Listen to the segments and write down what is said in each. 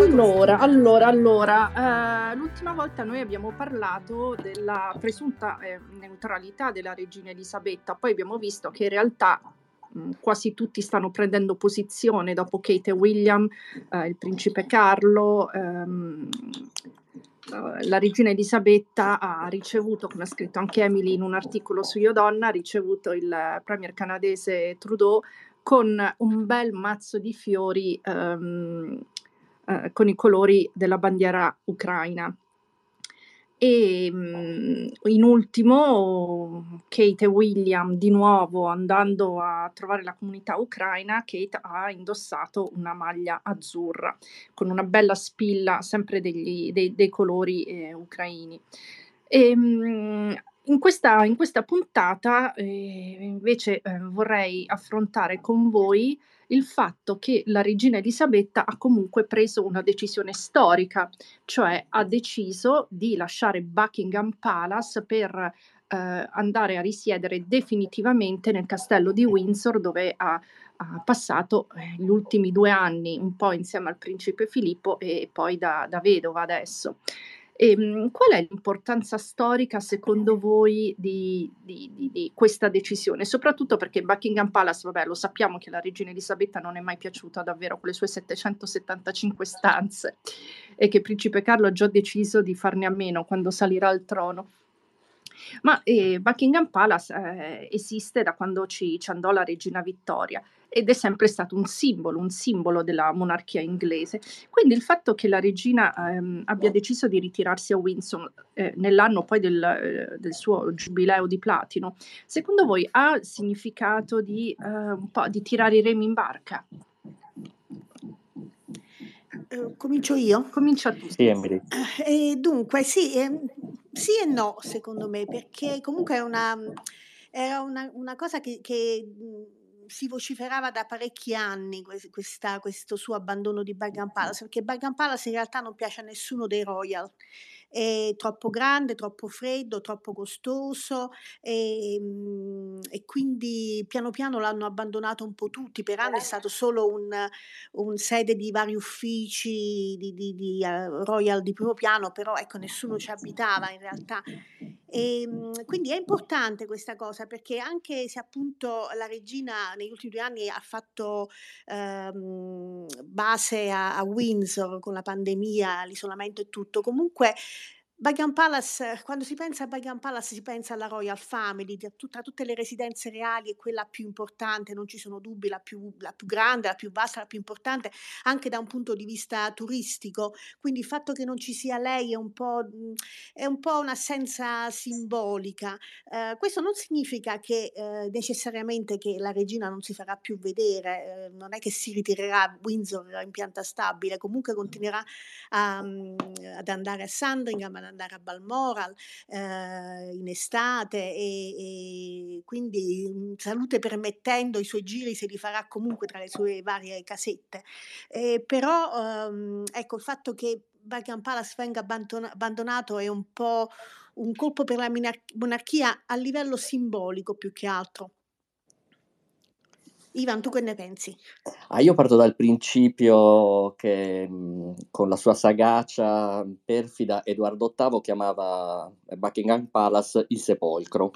Allora, allora, allora, eh, l'ultima volta noi abbiamo parlato della presunta eh, neutralità della regina Elisabetta, poi abbiamo visto che in realtà mh, quasi tutti stanno prendendo posizione dopo Kate e William, eh, il principe Carlo, ehm, eh, la regina Elisabetta ha ricevuto, come ha scritto anche Emily in un articolo su Io Donna, ha ricevuto il premier canadese Trudeau con un bel mazzo di fiori ehm, eh, con i colori della bandiera ucraina. E mm, in ultimo, Kate e William, di nuovo andando a trovare la comunità ucraina, Kate ha indossato una maglia azzurra con una bella spilla, sempre degli, dei, dei colori eh, ucraini. E, mm, in questa, in questa puntata eh, invece eh, vorrei affrontare con voi il fatto che la regina Elisabetta ha comunque preso una decisione storica, cioè ha deciso di lasciare Buckingham Palace per eh, andare a risiedere definitivamente nel castello di Windsor dove ha, ha passato eh, gli ultimi due anni, un po' insieme al principe Filippo e poi da, da vedova adesso. E, ehm, qual è l'importanza storica secondo voi di, di, di, di, questa decisione? Soprattutto perché Buckingham Palace, vabbè, lo sappiamo che la regina Elisabetta non è mai piaciuta davvero con le sue 775 stanze e che Principe Carlo ha già deciso di farne a meno quando salirà al trono. Ma eh, Buckingham Palace eh, esiste da quando ci, ci andò la regina Vittoria ed è sempre stato un simbolo, un simbolo della monarchia inglese. Quindi il fatto che la regina ehm, abbia deciso di ritirarsi a Windsor eh, nell'anno poi del, eh, del, suo giubileo di platino, secondo voi ha significato di, eh, un po' di tirare i remi in barca? Uh, comincio io? Comincia tu. Sì, Emily. Eh, dunque, sì, eh, sì e no, secondo me, perché comunque è una, era una, una cosa che, che si vociferava da parecchi anni questa, questo suo abbandono di Buckingham Palace, perché Buckingham Palace in realtà non piace a nessuno dei royal è troppo grande, troppo freddo, troppo costoso e, ehm, e, quindi piano piano l'hanno abbandonato un po' tutti. Per anni è stato solo un, un sede di vari uffici di, di, di uh, Royal di primo piano, però ecco nessuno ci abitava in realtà. E, ehm, quindi è importante questa cosa perché anche se appunto la regina negli ultimi due anni ha fatto um, base a, a Windsor con la pandemia, l'isolamento e tutto, comunque Buckingham Palace, quando si pensa a Buckingham Palace si pensa alla Royal Family, tra tutte le residenze reali è quella più importante, non ci sono dubbi, la più, la più, grande, la più vasta, la più importante, anche da un punto di vista turistico. Quindi il fatto che non ci sia lei è un po', è un po un'assenza simbolica. Eh, questo non significa che eh, necessariamente che la regina non si farà più vedere, eh, non è che si ritirerà a Windsor in pianta stabile, comunque continuerà a, ad andare a Sandringham, andare a Balmoral eh, in estate e, e, quindi mhmm, salute permettendo i suoi giri se li farà comunque tra le sue varie casette. Eh, però ehm, ecco il fatto che Buckingham Palace venga abbandonato è un po' un colpo per la monarchia a livello simbolico più che altro. Ivan, tu che ne pensi? Ah, io parto dal principio che mh, con la sua sagacia perfida Edoardo VIII chiamava Buckingham Palace il sepolcro.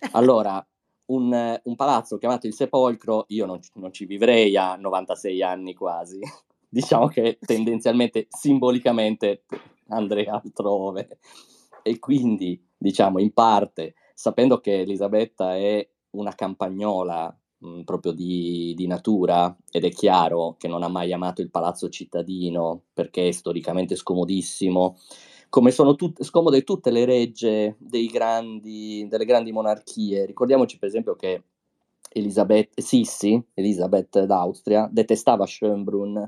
Allora, un, un palazzo chiamato il sepolcro, io non, non ci vivrei a 96 anni quasi. diciamo che tendenzialmente, simbolicamente, andrei altrove. E quindi, diciamo, in parte, sapendo che Elisabetta è una campagnola mh, mhmm, proprio di, di, natura ed è chiaro che non ha mai amato il palazzo cittadino perché è storicamente scomodissimo, come sono tut- scomode tutte le regge grandi, delle grandi monarchie. Ricordiamoci per esempio che Elisabeth, Sissi, Elisabeth d'Austria, detestava Schönbrunn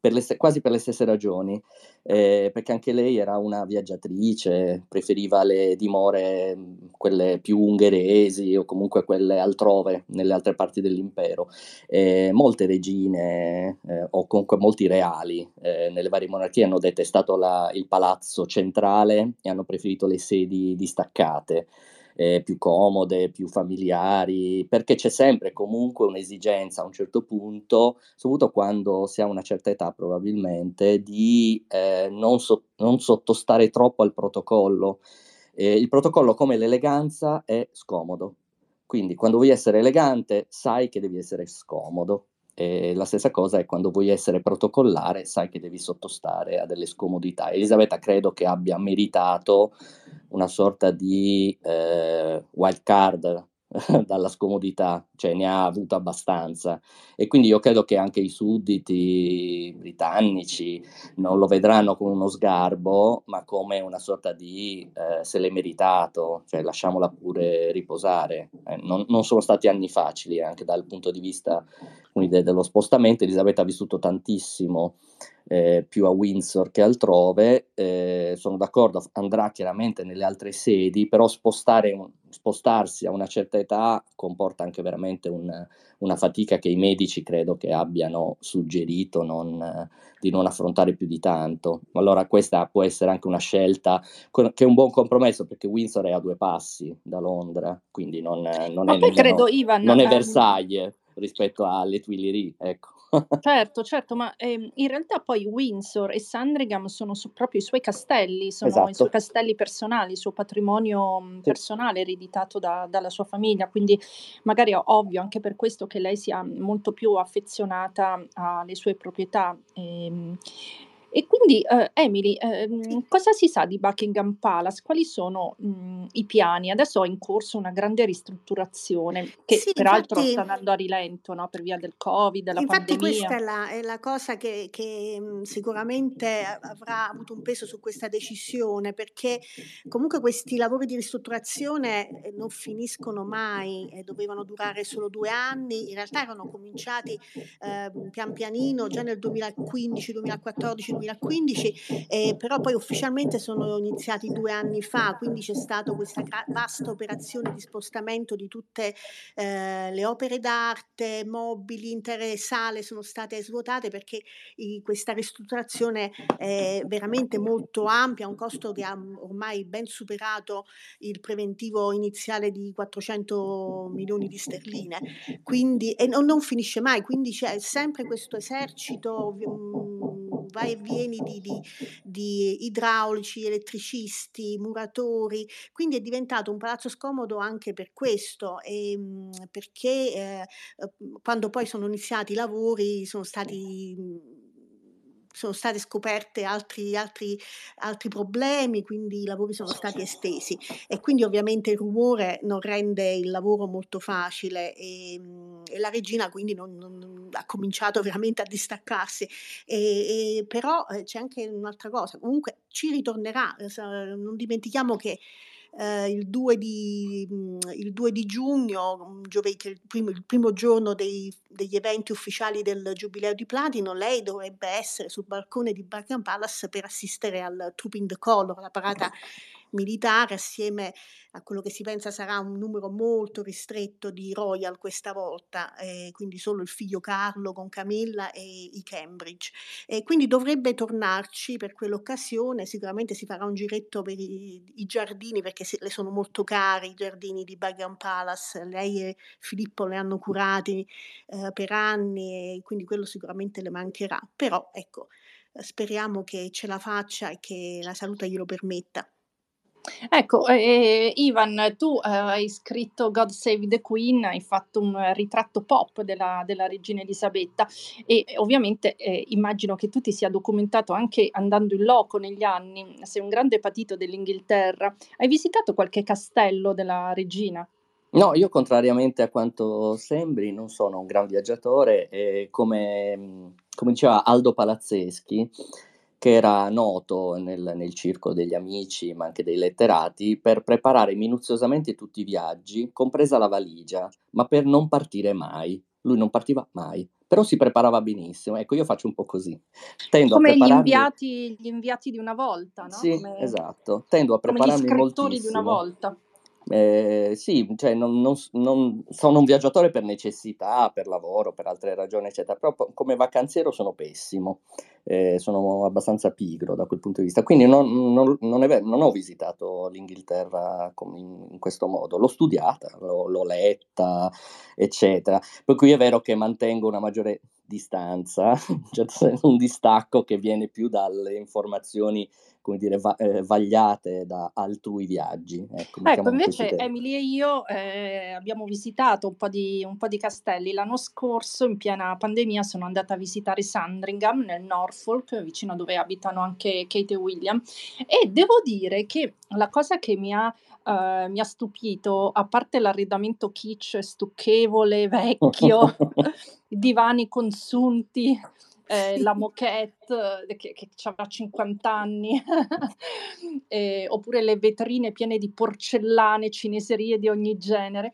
per le, quasi per le stesse ragioni, eh, perché anche lei era una viaggiatrice, preferiva le dimore, quelle più ungheresi o comunque quelle altrove, nelle altre parti dell'impero. Eh, molte regine eh, o comunque molti reali eh, nelle varie monarchie hanno detestato la, il palazzo centrale e hanno preferito le sedi distaccate. Eh, più comode, più familiari, perché c'è sempre comunque un'esigenza a un certo punto, soprattutto quando si ha una certa età probabilmente, di eh, non, so- non, sottostare troppo al protocollo. Eh, il protocollo come l'eleganza è scomodo, quindi quando vuoi essere elegante sai che devi essere scomodo. E la stessa cosa è quando vuoi essere protocollare, sai che devi sottostare a delle scomodità. Elisabetta credo che abbia meritato una sorta di eh, wild card dalla scomodità, cioè ne ha avuto abbastanza e quindi io credo che anche i sudditi britannici non lo vedranno con uno sgarbo, ma come una sorta di eh, se l'è meritato, cioè lasciamola pure riposare. Eh, non, non, sono stati anni facili anche dal punto di vista dello spostamento, Elisabetta ha vissuto tantissimo eh, più a Windsor che altrove, eh, sono d'accordo, andrà chiaramente nelle altre sedi, però spostare, spostarsi a una certa età comporta anche veramente un, una fatica che i medici credo che abbiano suggerito non, di non affrontare più di tanto. Allora questa può essere anche una scelta che è un buon compromesso perché Windsor è a due passi da Londra, quindi non, non è, credo, Ivan, non è ehm, Versailles rispetto alle Tuileries, ecco. Certo, certo, ma, ehm, in realtà poi Windsor e Sandringham sono su proprio i suoi castelli, sono i suoi castelli personali, il suo patrimonio, mhmm, Sì. personale ereditato da dalla sua famiglia, quindi magari è ovvio anche per questo che lei sia molto più affezionata alle sue proprietà. Ehm e quindi, ehm, Emily, ehm, cosa si sa di Buckingham Palace? Quali sono, mhmm, i piani? Adesso è in corso una grande ristrutturazione che Sì, peraltro infatti sta andando a rilento, no, per via del Covid, la infatti questa pandemia. è la è la cosa che che, mhmm, sicuramente avrà avuto un peso su questa decisione, perché comunque questi lavori di ristrutturazione, ehm, non finiscono mai e dovevano durare solo 2 anni. In realtà erano cominciati, ehm, pian pianino già nel 2015, 2014, 2015, eh, però poi ufficialmente sono iniziati due anni fa, quindi c'è stata questa vasta operazione di spostamento di tutte eh, le opere d'arte, mobili, intere sale sono state svuotate perché i, questa ristrutturazione è veramente molto ampia, un costo che ha ormai ben superato il preventivo iniziale di 400 milioni di sterline, quindi, e non, non finisce mai, quindi c'è sempre questo esercito. Um, vai e vieni di, di, di idraulici, elettricisti, muratori, quindi è diventato un palazzo scomodo anche per questo, e, ehm, perché eh, quando poi sono iniziati i lavori sono stati sono state scoperte altri, altri, altri problemi, quindi i lavori sono stati estesi e quindi ovviamente il rumore non rende il lavoro molto facile e, ehm, e la regina quindi non, non, ha cominciato veramente a distaccarsi. E, e, però eh, c'è anche un'altra cosa, comunque ci ritornerà, non dimentichiamo che eh, il, 2 di, mm, il 2 di giugno, giovedì, il primo, il primo giorno dei, degli eventi ufficiali del Giubileo di Platino, lei dovrebbe essere sul balcone di Buckingham Palace per assistere al Trooping the Color, la parata militare assieme a quello che si pensa sarà un numero molto ristretto di royal questa volta, eh, quindi solo il figlio Carlo con Camilla e i Cambridge. E quindi dovrebbe tornarci per quell'occasione, sicuramente si farà un giretto per i, i giardini perché se, le sono molto cari i giardini di Buckingham Palace, lei e Filippo le hanno curati eh, per anni e quindi quello sicuramente le mancherà, però ecco, speriamo che ce la faccia e che la salute glielo permetta. Ecco, ehm, Ivan, tu, ehm, hai scritto "God Save the Queen", hai fatto un ritratto pop della della regina Elisabetta e ovviamente, ehm, immagino che tu ti sia documentato anche andando in loco negli anni, sei un grande patito dell'Inghilterra. Hai visitato qualche castello della regina? No, io contrariamente a quanto sembri non sono un gran viaggiatore e come come diceva Aldo Palazzeschi che era noto nel, nel circolo degli amici, ma anche dei letterati, per preparare minuziosamente tutti i viaggi, compresa la valigia, ma per non partire mai. Lui non partiva mai, però si preparava benissimo. Ecco, io faccio un po' così. Tendo come prepararmi... gli, inviati, gli inviati di una volta, no? Sì, come... esatto. Tendo a prepararmi come gli moltissimo. di una volta Eh, sì, cioè non, non, non, sono un viaggiatore per necessità, per lavoro, per altre ragioni, eccetera, però come vacanziero sono pessimo, eh, sono abbastanza pigro da quel punto di vista. Quindi non, è, ho visitato l'Inghilterra in, in, questo modo, l'ho studiata, l'ho, l'ho letta, eccetera. Per cui è vero che mantengo una maggiore distanza, cioè un distacco che viene più dalle informazioni come dire, va- eh, vagliate da altrui viaggi. Ecco, ecco invece Emily e io eh, abbiamo visitato un po, di, un po' di castelli. L'anno scorso, in piena pandemia, sono andata a visitare Sandringham nel Norfolk, vicino dove abitano anche Kate e William, e devo dire che la cosa che mi ha Uh, mi ha stupito, a parte l'arredamento kitsch stucchevole, vecchio, divani consunti, eh, la moquette eh, che, che avrà 50 anni, eh, oppure le vetrine piene di porcellane, cineserie di ogni genere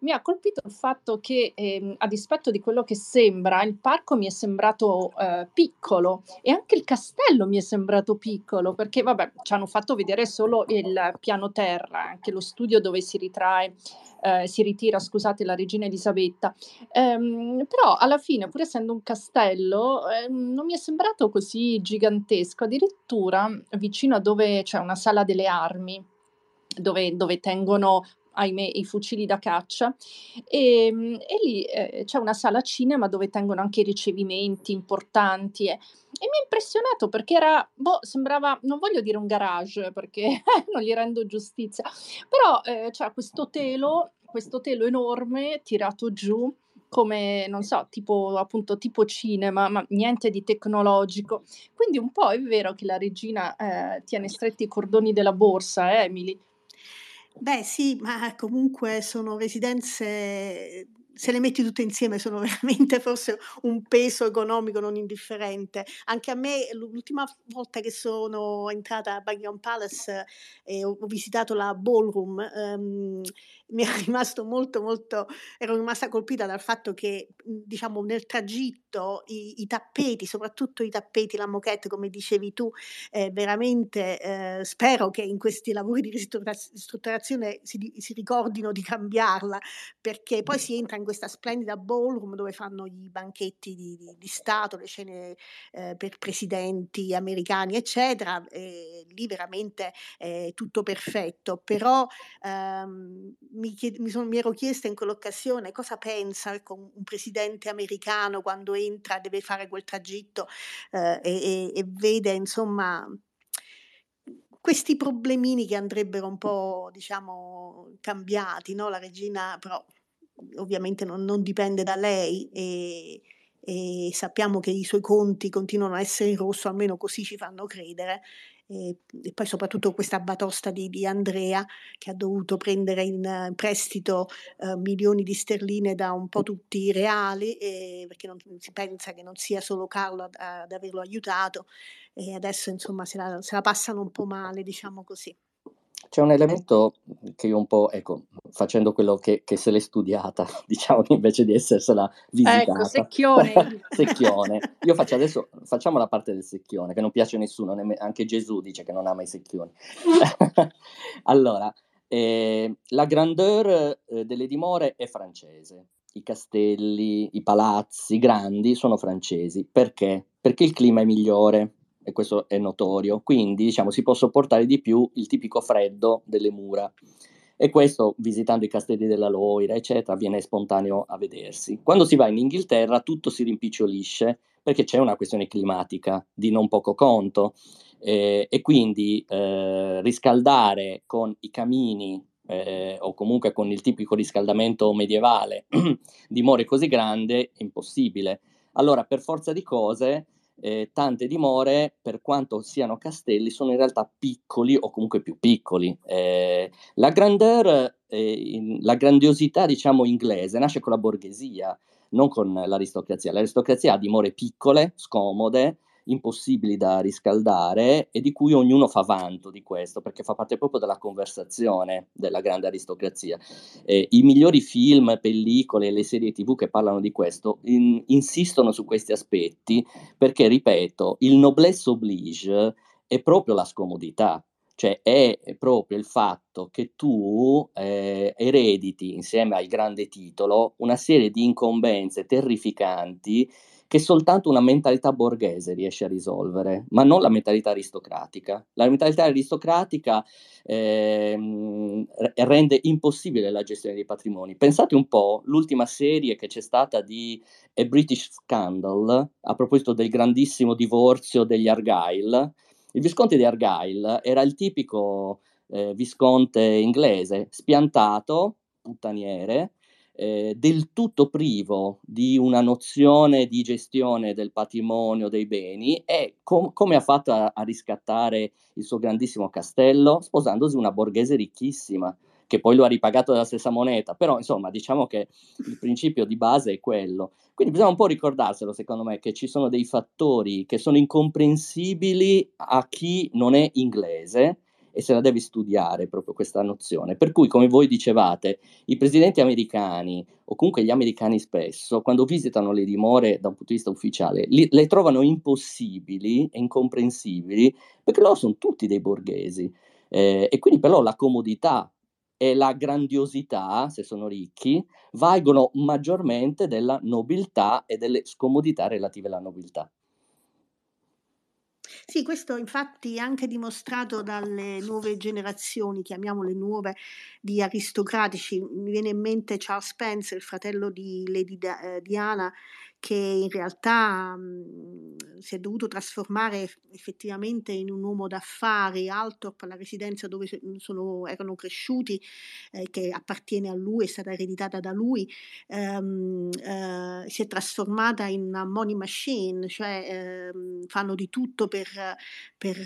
mi ha colpito il fatto che, ehm, a dispetto di quello che sembra, il parco mi è sembrato eh, piccolo e anche il castello mi è sembrato piccolo, perché vabbè, ci hanno fatto vedere solo il piano terra, anche lo studio dove si ritrae, eh, si ritira, scusate, la regina Elisabetta. Ehm, però alla fine, pur essendo un castello, eh, non mi è sembrato così gigantesco, addirittura vicino a dove c'è una sala delle armi. Dove, dove, tengono ahimè, i fucili da caccia. E, ehm, e lì eh, c'è una sala cinema dove tengono anche i ricevimenti importanti. Eh. E mi ha impressionato perché era, boh, sembrava, non voglio dire un garage perché non gli rendo giustizia, però eh, c'è questo telo, questo telo enorme tirato giù come, non so, tipo appunto tipo cinema, ma niente di tecnologico. Quindi un po' è vero che la regina eh, tiene stretti i cordoni della borsa, eh, Emily, Beh sì, ma comunque sono residenze se le metti tutte insieme sono veramente forse un peso economico non indifferente. Anche a me l'ultima volta che sono entrata a Buckingham Palace e ho, ho visitato la ballroom, ehm, mi è rimasto molto molto, ero rimasta colpita dal fatto che diciamo nel tragitto i, i tappeti, soprattutto i tappeti, la moquette come dicevi tu, eh, veramente eh, spero che in questi lavori di ristrutturazione si, si ricordino di cambiarla perché poi si entra in questa splendida ballroom dove fanno i banchetti di, di, di Stato, le scene eh, per presidenti americani, eccetera. E lì veramente è tutto perfetto, però ehm, mi, chied- mi, son, mi, ero chiesta in quell'occasione cosa pensa ecco, un presidente americano quando entra, deve fare quel tragitto eh, e, e, vede insomma questi problemini che andrebbero un po', diciamo, cambiati, no? La regina però ovviamente non, non dipende da lei e, e, sappiamo che i suoi conti continuano a essere in rosso, almeno così ci fanno credere. E, e poi soprattutto questa batosta di, di, Andrea che ha dovuto prendere in prestito eh, milioni di sterline da un po' tutti i reali eh, perché non, si pensa che non sia solo Carlo ad, ad averlo aiutato e adesso insomma se la, se la passano un po' male diciamo così. C'è un elemento che io un po', ecco, facendo quello che, che se l'è studiata, diciamo, invece di essersela ecco, visitata. Ecco, secchione. secchione. Io faccio adesso, facciamo la parte del secchione, che non piace a nessuno, anche Gesù dice che non ama i secchioni. allora, eh, la grandeur eh, delle dimore è francese. I castelli, i palazzi grandi sono francesi. Perché? Perché il clima è migliore, e questo è notorio, quindi diciamo si può sopportare di più il tipico freddo delle mura e questo visitando i castelli della Loira eccetera viene spontaneo a vedersi. Quando si va in Inghilterra tutto si rimpicciolisce perché c'è una questione climatica di non poco conto eh, e quindi eh, riscaldare con i camini eh, o comunque con il tipico riscaldamento medievale di more così grande è impossibile. Allora per forza di cose eh, tante dimore, per quanto siano castelli, sono in realtà piccoli o comunque più piccoli. Eh, la grandeur, eh, la grandiosità, diciamo, inglese nasce con la borghesia, non con l'aristocrazia. L'aristocrazia ha dimore piccole, scomode, impossibili da riscaldare e di cui ognuno fa vanto di questo, perché fa parte proprio della conversazione della grande aristocrazia. Eh, I migliori film, pellicole e le serie tv che parlano di questo in, insistono su questi aspetti, perché, ripeto, il noblesse oblige è proprio la scomodità. cioè è proprio il fatto che tu eh, erediti insieme al grande titolo una serie di incombenze terrificanti che soltanto una mentalità borghese riesce a risolvere, ma non la mentalità aristocratica. La mentalità aristocratica eh, rende impossibile la gestione dei patrimoni. Pensate un po', l'ultima serie che c'è stata di A British Scandal, a proposito del grandissimo divorzio degli Argyle, il Visconte di Argyle era il tipico eh, visconte inglese, spiantato, puttaniere, eh, del tutto privo di una nozione di gestione del patrimonio, dei beni, e com- come ha fatto a-, a riscattare il suo grandissimo castello? Sposandosi una borghese ricchissima che poi lo ha ripagato della stessa moneta, però insomma diciamo che il principio di base è quello. Quindi bisogna un po' ricordarselo, secondo me, che ci sono dei fattori che sono incomprensibili a chi non è inglese e se la deve studiare proprio questa nozione. Per cui, come voi dicevate, i presidenti americani o comunque gli americani spesso, quando visitano le dimore da un punto di vista ufficiale, li, le trovano impossibili e incomprensibili perché loro sono tutti dei borghesi. Eh, e quindi però la comodità e la grandiosità, se sono ricchi, valgono maggiormente della nobiltà e delle scomodità relative alla nobiltà. Sì, questo infatti è anche dimostrato dalle nuove generazioni, chiamiamole nuove, di aristocratici. Mi viene in mente Charles Spencer, il fratello di Lady eh, Diana, che in realtà mh, si è dovuto trasformare effettivamente in un uomo d'affari, Altorp, la residenza dove sono, erano cresciuti, eh, che appartiene a lui, è stata ereditata da lui, ehm, eh, si è trasformata in una money machine, cioè ehm, fanno di tutto per, per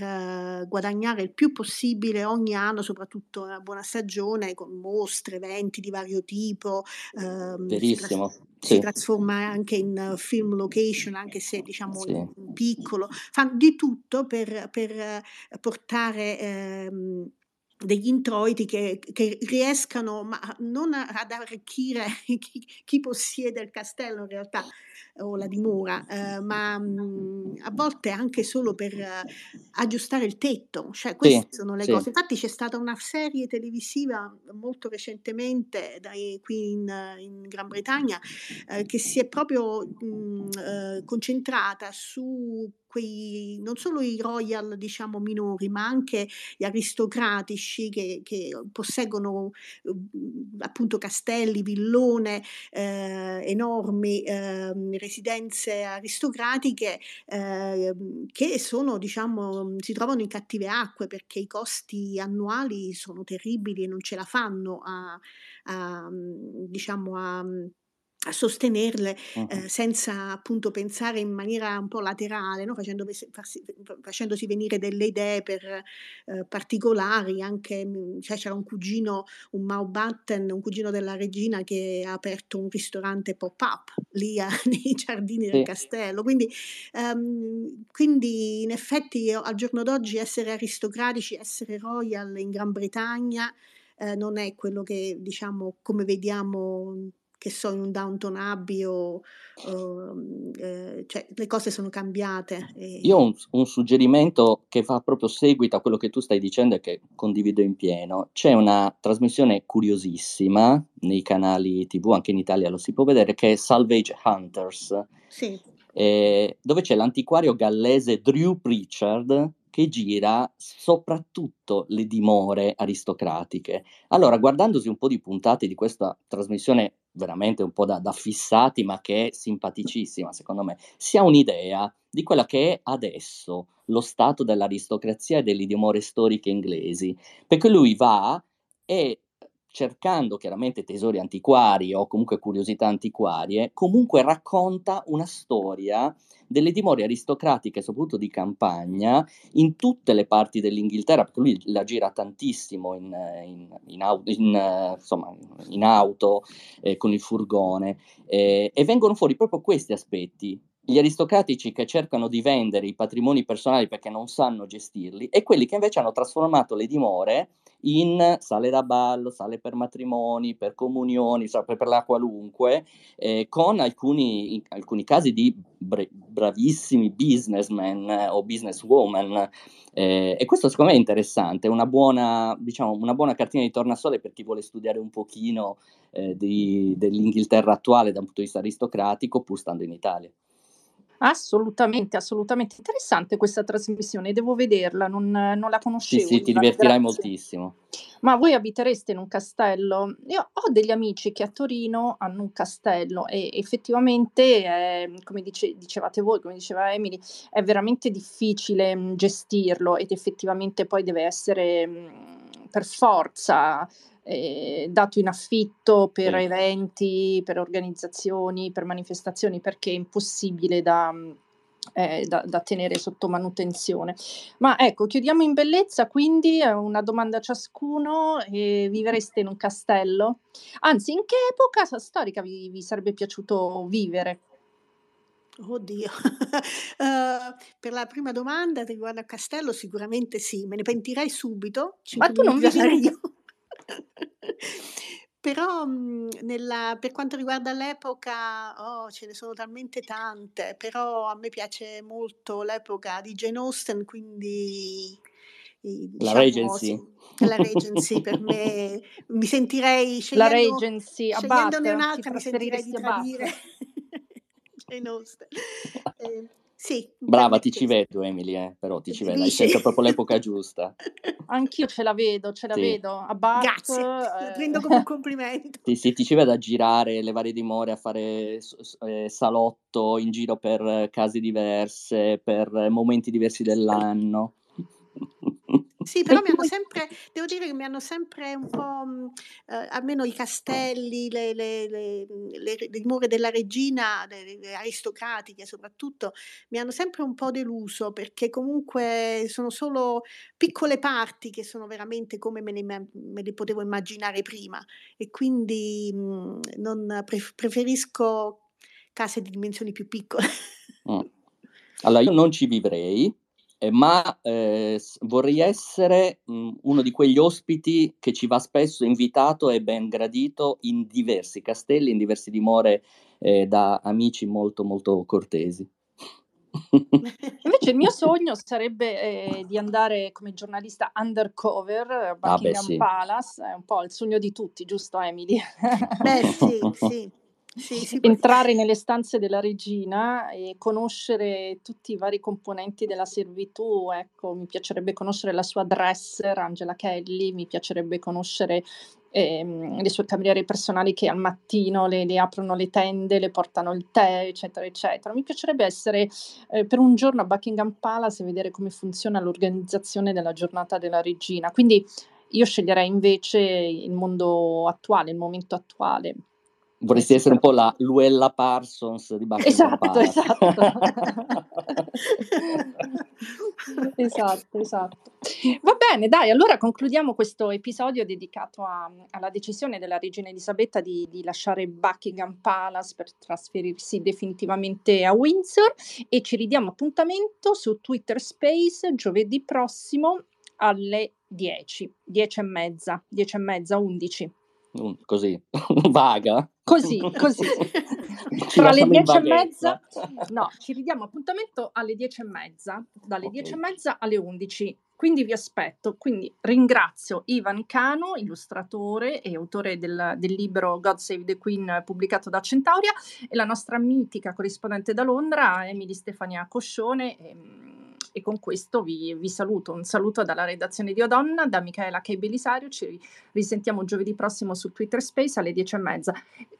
uh, guadagnare il più possibile ogni anno, soprattutto a buona stagione, con mostre, eventi di vario tipo. Ehm, Verissimo. Si, si trasforma anche in film location, anche se diciamo sì. piccolo, fanno di tutto per, per portare ehm, degli introiti che, che, riescano ma non ad arricchire chi, chi, possiede il castello in realtà o la dimora, eh, ma mh, mhmm, a volte anche solo per uh, aggiustare il tetto, cioè queste sì, sono le sì. cose. Infatti c'è stata una serie televisiva molto recentemente dai, qui in, in, Gran Bretagna eh, che si è proprio mh, mhmm, eh, concentrata su quei, non solo i royal diciamo minori, ma anche gli aristocratici che, che posseggono uh, appunto castelli, villone eh, enormi, eh, residenze aristocratiche eh, che sono diciamo si trovano in cattive acque perché i costi annuali sono terribili e non ce la fanno a, a diciamo a a sostenerle uh-huh. eh, senza appunto pensare in maniera un po' laterale, no? Facendo, farsi, facendosi venire delle idee per eh, particolari, anche cioè, c'era un cugino, un Mountbatten, un cugino della regina che ha aperto un ristorante pop-up lì a, nei giardini del castello, quindi, um, quindi in effetti io, al giorno d'oggi essere aristocratici, essere royal in Gran Bretagna eh, non è quello che diciamo come vediamo che so, in un Downton Abbey o, o eh, cioè le cose sono cambiate. E... Io ho un, un, suggerimento che fa proprio seguito a quello che tu stai dicendo e che condivido in pieno. C'è una trasmissione curiosissima nei canali TV, anche in Italia lo si può vedere, che è Salvage Hunters. Sì. Eh, dove c'è l'antiquario gallese Drew Pritchard che gira soprattutto le dimore aristocratiche. Allora, guardandosi un po' di puntate di questa trasmissione veramente un po' da, da, fissati, ma che è simpaticissima, secondo me, si ha un'idea di quella che è adesso lo stato dell'aristocrazia e delle dimore storiche inglesi, perché lui va e cercando chiaramente tesori antiquari o comunque curiosità antiquarie, comunque racconta una storia delle dimore aristocratiche, soprattutto di campagna, in tutte le parti dell'Inghilterra, perché lui la gira tantissimo in, in, in, insomma, in auto eh, con il furgone, eh, e vengono fuori proprio questi aspetti, gli aristocratici che cercano di vendere i patrimoni personali perché non sanno gestirli e quelli che invece hanno trasformato le dimore in sale da ballo, sale per matrimoni, per comunioni, per la qualunque, eh, con alcuni, alcuni casi di bra- bravissimi businessmen eh, o businesswoman. Eh, e questo secondo me è interessante, una buona, diciamo, una buona cartina di tornasole per chi vuole studiare un pochino eh, di, dell'Inghilterra attuale da un punto di vista aristocratico, pur stando in Italia. Assolutamente, assolutamente interessante questa trasmissione, devo vederla, non, non la conoscevo. Sì, sì, ti divertirai grazie. moltissimo. Ma voi abitereste in un castello? Io ho degli amici che a Torino hanno un castello e effettivamente, eh, come dice, dicevate voi, come diceva Emily, è veramente difficile mh, gestirlo ed effettivamente poi deve essere mh, per forza eh, dato in affitto per sì. eventi, per organizzazioni, per manifestazioni, perché è impossibile da, eh, da, da, tenere sotto manutenzione. Ma ecco, chiudiamo in bellezza, quindi una domanda a ciascuno, eh, vivreste in un castello? Anzi, in che epoca storica vi, vi sarebbe piaciuto vivere? Oddio, uh, per la prima domanda riguardo al castello sicuramente sì, me ne pentirei subito. Ma tu non vivi io. Però, mhmm, nella per quanto riguarda l'epoca, oh, ce ne sono talmente tante, però a me piace molto l'epoca di Jane Austen, quindi i La diciamo Regency. la Regency per me mi sentirei La Regency, scegliendone un'altra mi sentirei di tradire Jane Austen. Ehm sì, Brava, ti ci vedo Emily, eh, però ti ci vedo, hai scelto proprio l'epoca giusta. Anch'io ce la vedo, ce la Sì. vedo. A Bath, Grazie, lo prendo come un complimento. Sì, sì, ti ci vedo a girare le varie dimore, a fare eh, salotto in giro per case diverse, per momenti diversi dell'anno. Sì, però mi hanno sempre, devo dire che mi hanno sempre un po', mh, eh, almeno i castelli, le, le, le, le, le dimore della regina, le, aristocratiche soprattutto, mi hanno sempre un po' deluso perché comunque sono solo piccole parti che sono veramente come me le, me le potevo immaginare prima e quindi mh, non, preferisco case di dimensioni più piccole. Mm. Allora, io non ci vivrei, eh, ma eh, vorrei essere mh, mhmm, uno di quegli ospiti che ci va spesso invitato e ben gradito in diversi castelli, in diverse dimore eh, da amici molto molto cortesi. Invece il mio sogno sarebbe eh, di andare come giornalista undercover a Buckingham ah beh, sì. Palace, è un po' il sogno di tutti, giusto Emily? Beh sì, sì. Sì, entrare nelle stanze della regina e conoscere tutti i vari componenti della servitù, ecco, mi piacerebbe conoscere la sua dresser, Angela Kelly, mi piacerebbe conoscere ehm, le sue cameriere personali che al mattino le, le, aprono le tende, le portano il tè, eccetera, eccetera. Mi piacerebbe essere eh, per un giorno a Buckingham Palace e vedere come funziona l'organizzazione della giornata della regina. Quindi io sceglierei invece il mondo attuale, il momento attuale. Vorresti essere un po' la Luella Parsons di Buckingham Esatto, esatto. esatto, esatto. Va bene, dai, allora concludiamo questo episodio dedicato a, alla decisione della regina Elisabetta di, di, lasciare Buckingham Palace per trasferirsi definitivamente a Windsor e ci ridiamo appuntamento su Twitter Space giovedì prossimo alle 10, 10 e mezza, 10 e mezza, 11. Così, vaga. Così, così. Tra le dieci e mezza, no, ci ridiamo appuntamento alle dieci e mezza, dalle okay. dieci e mezza alle undici. Quindi vi aspetto. Quindi ringrazio Ivan Cano, illustratore e autore del, del libro God Save the Queen pubblicato da Centauria, e la nostra mitica corrispondente da Londra, Emily Stefania Coscione. E, ehm, e con questo vi, vi, saluto. Un saluto dalla redazione di Odonna, da Michaela K. Belisario. Ci risentiamo giovedì prossimo su Twitter Space alle 10 e mezza.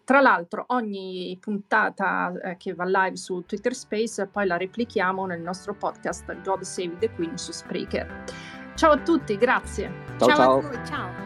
Tra l'altro, ogni puntata eh, che va live su Twitter Space poi la replichiamo nel nostro podcast God Save the Queen su Spreaker. Ciao a tutti, grazie. Ciao, ciao. ciao. ciao.